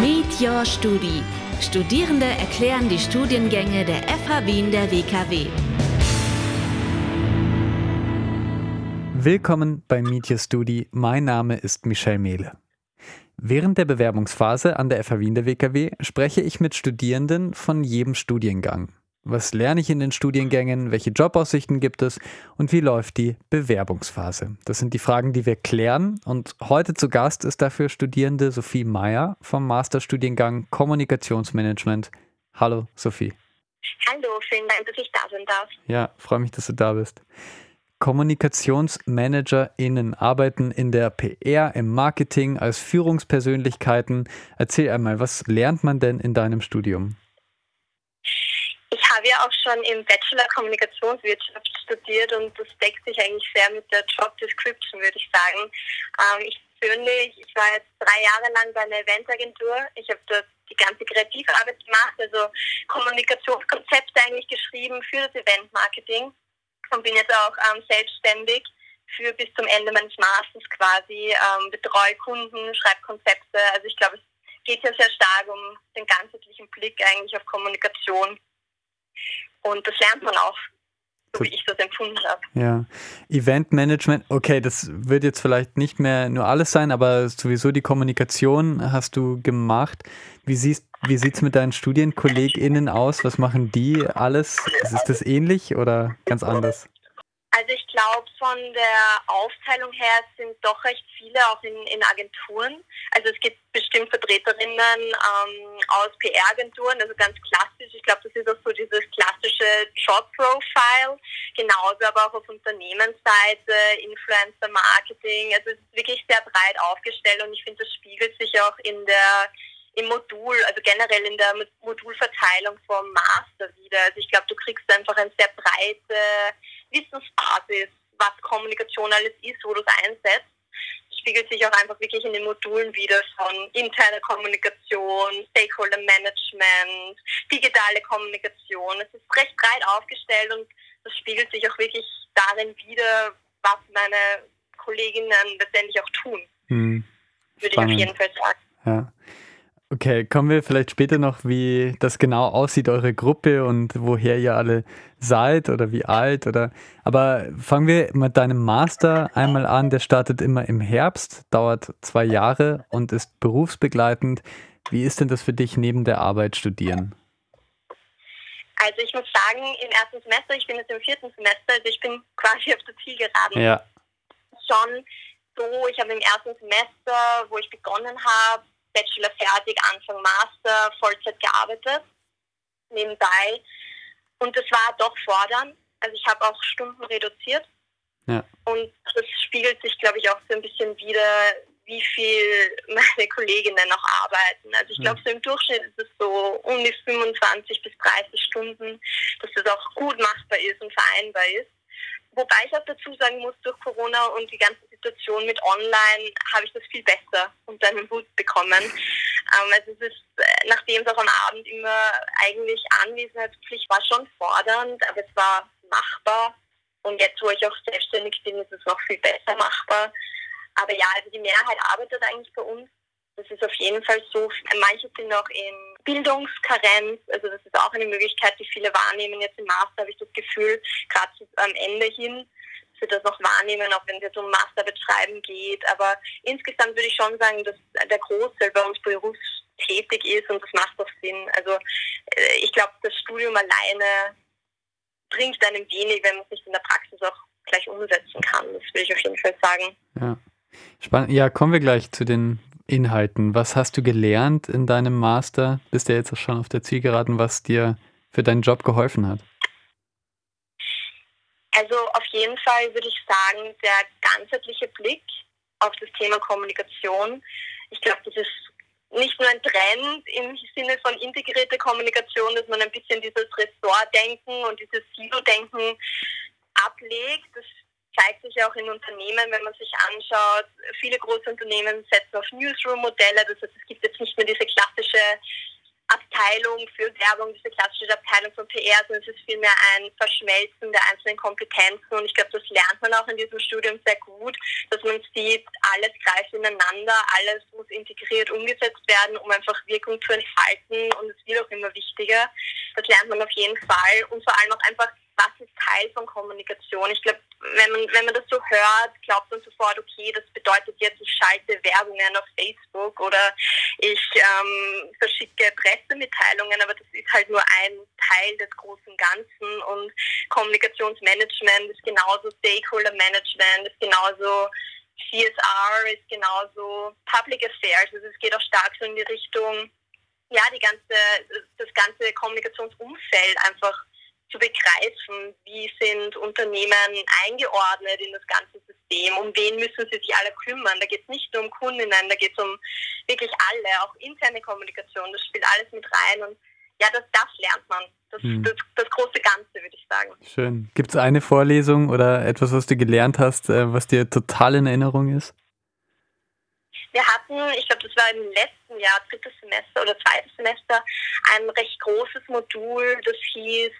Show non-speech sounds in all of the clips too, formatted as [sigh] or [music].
Meet Your Studi. Studierende erklären die Studiengänge der FH Wien der WKW. Willkommen bei Meet Your Studi. Mein Name ist Michelle Mehle. Während der Bewerbungsphase an der FH Wien der WKW spreche ich mit Studierenden von jedem Studiengang. Was lerne ich in den Studiengängen? Welche Jobaussichten gibt es? Und wie läuft die Bewerbungsphase? Das sind die Fragen, die wir klären. Und heute zu Gast ist dafür Studierende Sophie Meyer vom Masterstudiengang Kommunikationsmanagement. Hallo, Sophie. Hallo, vielen Dank, dass ich da sein darf. Ja, freue mich, dass du da bist. KommunikationsmanagerInnen arbeiten in der PR, im Marketing, als Führungspersönlichkeiten. Erzähl einmal, was lernt man denn in deinem Studium? Ich habe ja auch schon im Bachelor Kommunikationswirtschaft studiert und das deckt sich eigentlich sehr mit der Job Description, würde ich sagen. Ähm, ich persönlich, ich war jetzt drei Jahre lang bei einer Eventagentur. Ich habe dort die ganze Kreativarbeit gemacht, also Kommunikationskonzepte eigentlich geschrieben für das Eventmarketing und bin jetzt auch ähm, selbstständig für bis zum Ende meines Masters quasi, ähm, betreue Kunden, schreibe Konzepte. Also ich glaube, es geht ja sehr stark um den ganzheitlichen Blick eigentlich auf Kommunikation. Und das lernt man auch, so wie ich das empfunden habe. Ja, Eventmanagement, okay, das wird jetzt vielleicht nicht mehr nur alles sein, aber sowieso die Kommunikation hast du gemacht. Wie, wie sieht es mit deinen StudienkollegInnen aus? Was machen die alles? Ist das ähnlich oder ganz anders? Ich glaube, von der Aufteilung her sind doch recht viele auch in, in Agenturen. Also es gibt bestimmt Vertreterinnen ähm, aus PR-Agenturen, also ganz klassisch. Ich glaube, das ist auch so dieses klassische Job-Profile. Genauso aber auch auf Unternehmensseite, Influencer-Marketing. Also es ist wirklich sehr breit aufgestellt und ich finde, das spiegelt sich auch in der im Modul, also generell in der Modulverteilung vom Master wieder. Also ich glaube, du kriegst einfach eine sehr breite Wissensbasis, was Kommunikation alles ist, wo du es einsetzt. Das spiegelt sich auch einfach wirklich in den Modulen wieder von interner Kommunikation, Stakeholder Management, digitale Kommunikation. Es ist recht breit aufgestellt und das spiegelt sich auch wirklich darin wieder, was meine Kolleginnen letztendlich auch tun. Hm. Würde ich auf jeden Fall sagen. Ja. Okay, kommen wir vielleicht später noch, wie das genau aussieht, eure Gruppe und woher ihr alle seid oder wie alt oder. Aber fangen wir mit deinem Master einmal an. Der startet immer im Herbst, dauert zwei Jahre und ist berufsbegleitend. Wie ist denn das für dich neben der Arbeit studieren? Also ich muss sagen, im ersten Semester, ich bin jetzt im vierten Semester, also ich bin quasi auf der Zielgeraden. Ja. Schon so, ich habe im ersten Semester, wo ich begonnen habe, Bachelor fertig, Anfang Master, Vollzeit gearbeitet, nebenbei. Und das war doch fordernd. Also ich habe auch Stunden reduziert. Ja. Und das spiegelt sich, glaube ich, auch so ein bisschen wieder, wie viel [laughs] meine Kolleginnen noch arbeiten. Also ich glaube, so im Durchschnitt ist es so um die 25 bis 30 Stunden, dass das auch gut machbar ist und vereinbar ist. Wobei ich auch dazu sagen muss, durch Corona und die ganze Situation mit Online habe ich das viel besser unter einen Hut bekommen. Ähm, also es ist, äh, nachdem es auch am Abend immer eigentlich Anwesenheitspflicht war, schon fordernd, aber es war machbar. Und jetzt, wo ich auch selbstständig bin, ist es noch viel besser machbar. Aber ja, also die Mehrheit arbeitet eigentlich bei uns. Das ist auf jeden Fall so. Manche sind noch in Bildungskarenz, also das ist auch eine Möglichkeit, die viele wahrnehmen. Jetzt im Master habe ich das Gefühl, gerade am Ende hin, wir das noch wahrnehmen, auch wenn es jetzt um Masterbeschreiben geht. Aber insgesamt würde ich schon sagen, dass der Großteil bei uns berufstätig ist und das macht auch Sinn. Also äh, ich glaube, das Studium alleine bringt einem wenig, wenn man es nicht in der Praxis auch gleich umsetzen kann. Das würde ich auf jeden Fall sagen. Ja. Spannend. Ja, kommen wir gleich zu den Inhalten. Was hast du gelernt in deinem Master? Bist du jetzt auch schon auf der Zielgeraden, was dir für deinen Job geholfen hat? Also jeden Fall würde ich sagen, der ganzheitliche Blick auf das Thema Kommunikation. Ich glaube, das ist nicht nur ein Trend im Sinne von integrierter Kommunikation, dass man ein bisschen dieses Ressortdenken und dieses Silo-Denken ablegt. Das zeigt sich auch in Unternehmen, wenn man sich anschaut, viele große Unternehmen setzen auf Newsroom-Modelle. Das heißt, es gibt jetzt nicht mehr diese klassische Abteilung für Werbung, diese klassische Abteilung von PR, sondern es ist vielmehr ein Verschmelzen der einzelnen Kompetenzen und ich glaube, das lernt man auch in diesem Studium sehr gut, dass man sieht, alles greift ineinander, alles muss integriert umgesetzt werden, um einfach Wirkung zu entfalten und es wird auch immer wichtiger. Das lernt man auf jeden Fall und vor allem auch einfach was ist Teil von Kommunikation? Ich glaube, wenn man, wenn man das so hört, glaubt man sofort, okay, das bedeutet jetzt, ich schalte Werbungen auf Facebook oder ich ähm, verschicke Pressemitteilungen, aber das ist halt nur ein Teil des großen Ganzen und Kommunikationsmanagement ist genauso Stakeholder Management, ist genauso CSR, ist genauso Public Affairs, also es geht auch stark so in die Richtung, ja, die ganze, das ganze Kommunikationsumfeld einfach zu begreifen, wie sind Unternehmen eingeordnet in das ganze System, um wen müssen sie sich alle kümmern. Da geht es nicht nur um Kundinnen, da geht es um wirklich alle, auch interne Kommunikation, das spielt alles mit rein und ja, das, das lernt man. Das, hm. das, das große Ganze, würde ich sagen. Schön. Gibt es eine Vorlesung oder etwas, was du gelernt hast, äh, was dir total in Erinnerung ist? Wir hatten, ich glaube, das war im letzten Jahr, drittes Semester oder zweites Semester, ein recht großes Modul, das hieß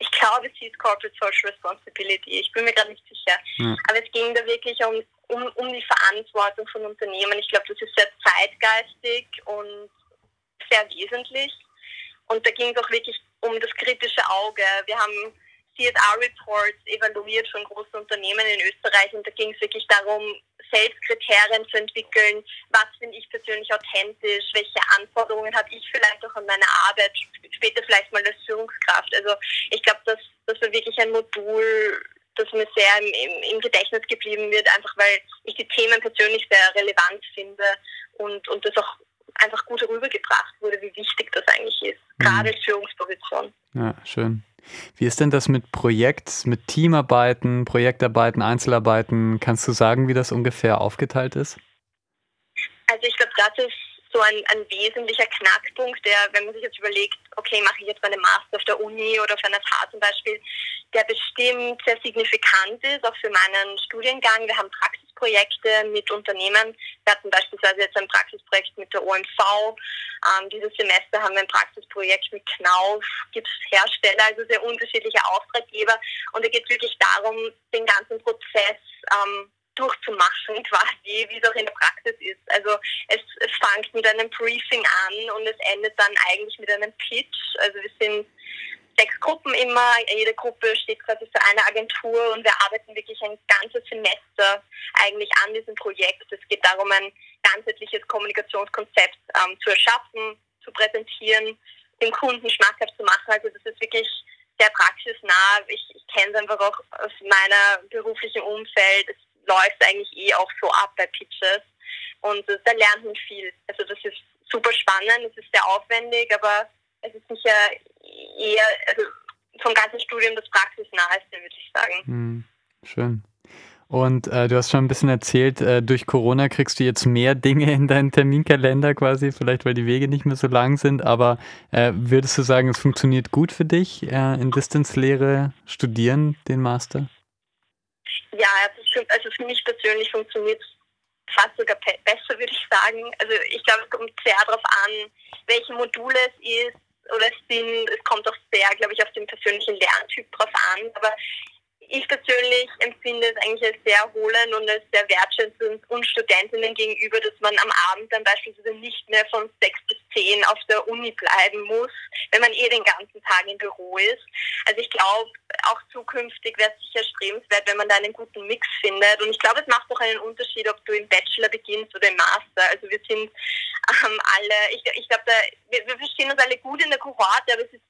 ich glaube, es hieß Corporate Social Responsibility. Ich bin mir gerade nicht sicher. Ja. Aber es ging da wirklich um, um, um die Verantwortung von Unternehmen. Ich glaube, das ist sehr zeitgeistig und sehr wesentlich. Und da ging es auch wirklich um das kritische Auge. Wir haben CSR-Reports evaluiert von großen Unternehmen in Österreich und da ging es wirklich darum, Selbstkriterien zu entwickeln, was finde ich persönlich authentisch, welche Anforderungen habe ich vielleicht auch an meine Arbeit, später vielleicht mal als Führungskraft. Also ich glaube, das, das war wirklich ein Modul, das mir sehr im, im, im, Gedächtnis geblieben wird, einfach weil ich die Themen persönlich sehr relevant finde und, und das auch einfach gut rübergebracht wurde, wie wichtig das eigentlich ist, mhm. gerade als Führungsposition. Ja, schön. Wie ist denn das mit Projekt, mit Teamarbeiten, Projektarbeiten, Einzelarbeiten? Kannst du sagen, wie das ungefähr aufgeteilt ist? Also ich glaube, das ist so ein, ein wesentlicher Knackpunkt, der, wenn man sich jetzt überlegt, okay, mache ich jetzt meine Master auf der Uni oder auf einer FH zum Beispiel, der bestimmt sehr signifikant ist, auch für meinen Studiengang. Wir haben Praxisprojekte mit Unternehmen. Wir hatten beispielsweise jetzt ein Praxisprojekt mit der OMV. Ähm, dieses Semester haben wir ein Praxisprojekt mit Knauf, gibt es Hersteller, also sehr unterschiedliche Auftraggeber. Und da geht es wirklich darum, den ganzen Prozess ähm, durchzumachen [laughs] quasi, wie es auch in der Praxis ist. Also es, es fängt mit einem Briefing an und es endet dann eigentlich mit einem Pitch. Also wir sind sechs Gruppen immer, jede Gruppe steht quasi für eine Agentur und wir arbeiten wirklich ein ganzes Semester eigentlich an diesem Projekt. Es geht darum, ein ganzheitliches Kommunikationskonzept ähm, zu erschaffen, zu präsentieren, dem Kunden schmackhaft zu machen. Also das ist wirklich sehr praxisnah. Ich, ich kenne es einfach auch aus meiner beruflichen Umfeld. Es läuft eigentlich eh auch so ab bei Pitches. Und äh, da lernt man viel. Also das ist super spannend, es ist sehr aufwendig, aber es ist sicher eher also vom ganzen Studium das praxisnaheste, würde ich sagen. Hm, schön. Und äh, du hast schon ein bisschen erzählt, äh, durch Corona kriegst du jetzt mehr Dinge in deinen Terminkalender quasi, vielleicht weil die Wege nicht mehr so lang sind, aber äh, würdest du sagen, es funktioniert gut für dich, äh, in Distanzlehre studieren, den Master? Ja, also für mich persönlich funktioniert es fast sogar besser, würde ich sagen. Also ich glaube, es kommt sehr darauf an, welche Module es ist oder es sind. Es kommt auch sehr, glaube ich, auf den persönlichen Lerntyp drauf an. Aber ich persönlich empfinde es eigentlich als sehr erholend und als sehr wertschätzend und Studentinnen gegenüber, dass man am Abend dann beispielsweise nicht mehr von sechs bis zehn auf der Uni bleiben muss, wenn man eh den ganzen Tag im Büro ist. Also ich glaube, auch zukünftig wäre es sicher strebenswert, wenn man da einen guten Mix findet. Und ich glaube, es macht auch einen Unterschied, ob du im Bachelor beginnst oder im Master. Also wir sind ähm, alle, ich, ich glaube, wir, wir verstehen uns alle gut in der Kohorte, aber es ist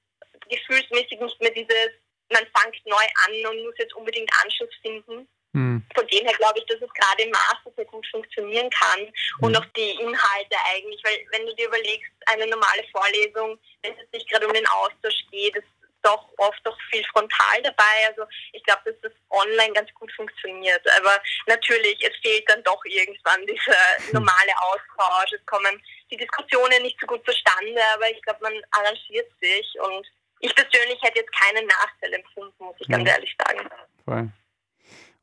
gefühlsmäßig nicht mehr dieses man fängt neu an und muss jetzt unbedingt Anschluss finden. Mhm. Von dem her glaube ich, dass es gerade im Master sehr gut funktionieren kann mhm. und auch die Inhalte eigentlich, weil wenn du dir überlegst, eine normale Vorlesung, wenn es nicht gerade um den Austausch geht, ist doch oft doch viel frontal dabei. Also ich glaube, dass das online ganz gut funktioniert. Aber natürlich, es fehlt dann doch irgendwann dieser normale Austausch. Es kommen die Diskussionen nicht so gut zustande, aber ich glaube, man arrangiert sich und ich persönlich hätte jetzt keinen Nachteil empfunden, muss ich ganz ehrlich sagen. Voll.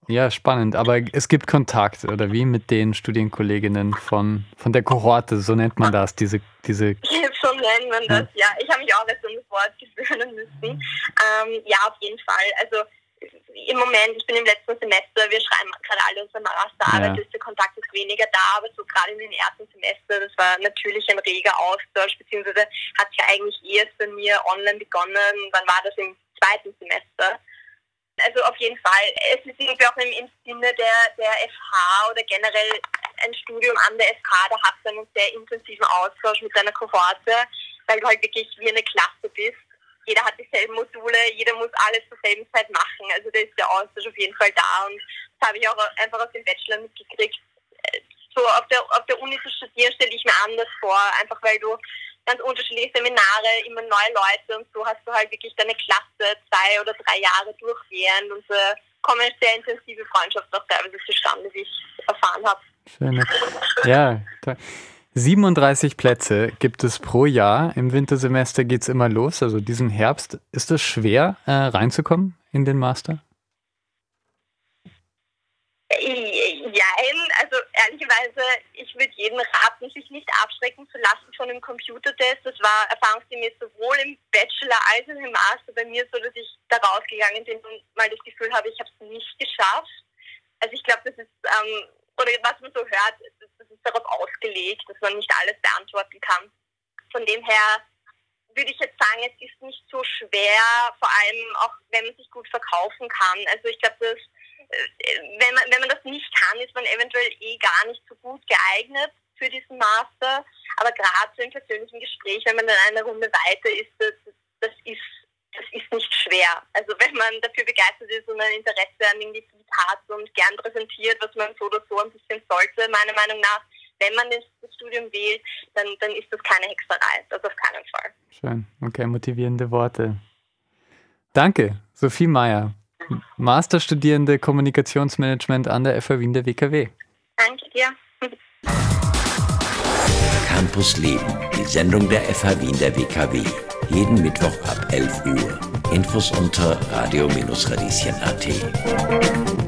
Ja, spannend. Aber es gibt Kontakt, oder wie, mit den Studienkolleginnen von, von der Kohorte, so nennt man das, diese... diese [laughs] so nennt man das, ja. ja. Ich habe mich auch erst an das Wort gewöhnen müssen. Ähm, ja, auf jeden Fall. Also im Moment, ich bin im letzten Semester, wir schreiben gerade alle unsere Masterarbeit, ja. ist der Kontakt ist weniger da, aber so gerade in den ersten Semester, das war natürlich ein reger Austausch, beziehungsweise hat es ja eigentlich erst bei mir online begonnen, wann war das im zweiten Semester? Also auf jeden Fall, es ist irgendwie auch im, im Sinne der, der FH oder generell ein Studium an der FH, da hat man einen sehr intensiven Austausch mit seiner Kohorte, weil du halt wirklich wie eine Klasse bist jeder hat dieselben Module, jeder muss alles zur selben Zeit machen. Also da ist der Austausch auf jeden Fall da und das habe ich auch einfach aus dem Bachelor mitgekriegt. So auf der, auf der Uni zu studieren stelle ich mir anders vor, einfach weil du ganz unterschiedliche Seminare, immer neue Leute und so hast du halt wirklich deine Klasse zwei oder drei Jahre durchgehend und so kommen sehr intensive Freundschaften auch teilweise zustande, wie ich erfahren habe. Schön. Ja, 37 Plätze gibt es pro Jahr. Im Wintersemester geht es immer los, also diesen Herbst. Ist es schwer, äh, reinzukommen in den Master? Nein, also ehrlicherweise, ich würde jeden raten, sich nicht abschrecken zu lassen von einem Computertest. Das war erfahrungsgemäß sowohl im Bachelor als auch im Master bei mir so, dass ich da rausgegangen bin und mal das Gefühl habe, ich habe es nicht geschafft. Also ich glaube, das ist, ähm, oder was man so hört, darauf ausgelegt, dass man nicht alles beantworten kann. Von dem her würde ich jetzt sagen, es ist nicht so schwer, vor allem auch wenn man sich gut verkaufen kann. Also ich glaube, dass äh, wenn man, wenn man das nicht kann, ist man eventuell eh gar nicht so gut geeignet für diesen Master. Aber gerade so im persönlichen Gespräch, wenn man dann eine Runde weiter ist, das, das ist das ist nicht schwer. Also wenn man dafür begeistert ist und ein Interesse an dem Gebiet hat und gern präsentiert, was man so oder so ein bisschen sollte, meiner Meinung nach, wenn man das, Studium wählt, dann, dann ist das keine Hexerei. Das auf keinen Fall. Schön. Okay, motivierende Worte. Danke, Sophie Meyer, Masterstudierende Kommunikationsmanagement an der FH Wien der WKW. Danke dir. Campus Leben, die Sendung der FH Wien der WKW. Jeden Mittwoch ab 11 Uhr. Infos unter radio-radieschen.at.